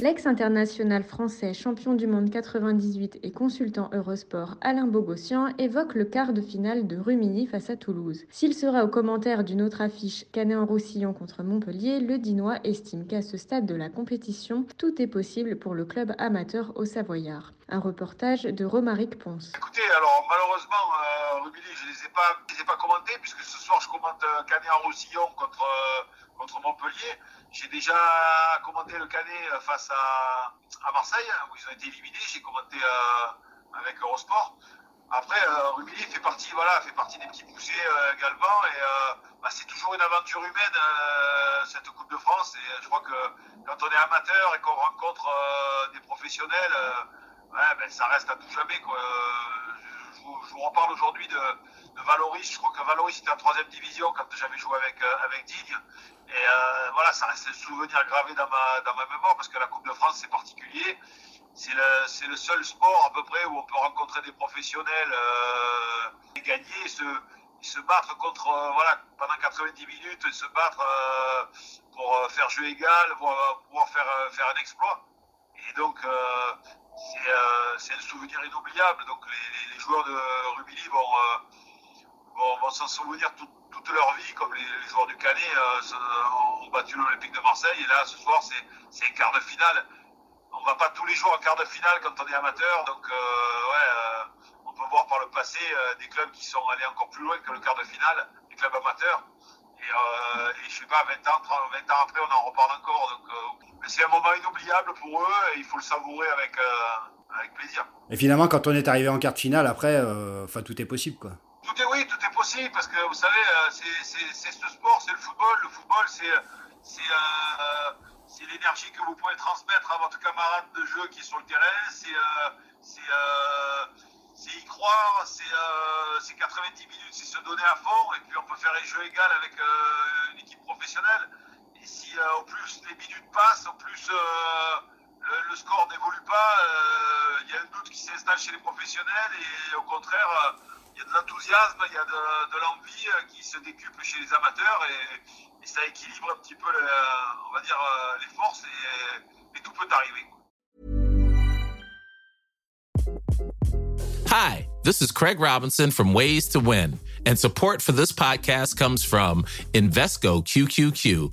L'ex-international français champion du monde 98 et consultant Eurosport Alain Bogossian évoque le quart de finale de Rumilly face à Toulouse. S'il sera au commentaire d'une autre affiche Canet-en-Roussillon contre Montpellier, le Dinois estime qu'à ce stade de la compétition, tout est possible pour le club amateur au Savoyard. Un reportage de Romaric Ponce. Écoutez, alors malheureusement, euh, Rumilly, je ne les, ai pas- les ai pas commentés puisque ce soir je commente euh, Canet-en-Roussillon contre, euh, contre Montpellier. J'ai déjà commenté le Canet face à, à Marseille hein, où ils ont été éliminés. J'ai commenté euh, avec Eurosport. Après, euh, fait partie, voilà, fait partie des petits poussés également. Et bah, c'est toujours une aventure humaine, cette Coupe de France. Et je crois que quand on est amateur et qu'on rencontre des professionnels, ouais, ben, ça reste à tout jamais. Euh, Je, vous, reparle aujourd'hui de, de Valoris. Je crois que Valoris était en troisième division quand j'avais joué avec, euh, avec Digne. Et euh, voilà, ça reste un souvenir gravé dans ma, dans ma mémoire parce que la Coupe de France, c'est particulier. C'est le, le seul sport à peu près où on peut rencontrer des professionnels euh, et gagner se, se battre contre, voilà, pendant 90 minutes, se battre pour faire jeu égal, pour pouvoir faire, faire un exploit. Et donc, euh, c'est euh, c'est un souvenir inoubliable. Donc, les, joueurs de Rumilly vont, euh, vont, vont s'en souvenir toute, leur vie, comme les, joueurs du Canet euh, ont battu l'Olympique de Marseille. Et là, ce soir, c'est quart de finale. On va pas tous les jours en quart de finale quand on est amateur. Donc, euh, ouais, on peut voir par le passé des clubs qui sont allés encore plus loin que le quart de finale, des clubs amateurs. Et, et je sais pas, 20 ans, 30, 20 ans après, on en reparle encore. Donc, c'est un moment inoubliable pour eux et il faut le savourer avec, avec plaisir. Et finalement, quand on est arrivé en quart de finale, après, euh, tout est possible, quoi. Tout est oui, tout est possible parce que vous savez, euh, c'est- ce sport, c'est le football. Le football, c'est c'est euh, c'est l'énergie que vous pouvez transmettre à votre camarade de jeu qui est sur le terrain. C'est euh, euh, y croire. C'est euh, c'est 90 minutes, c'est se donner à fond. Et puis on peut faire un jeu égal avec une équipe professionnelle. Et si au plus les minutes passent, au plus le, score n'évolue pas, euh, il y a un doute qui s'installe chez les professionnels et au contraire, euh, il y a de l'enthousiasme, il y a de, l'envie euh, qui se décuple chez les amateurs et, ça équilibre un petit peu, on va dire, les forces et, et tout peut arriver. Hi, this is Craig Robinson from Ways to Win, and support for this podcast comes from Invesco QQQ,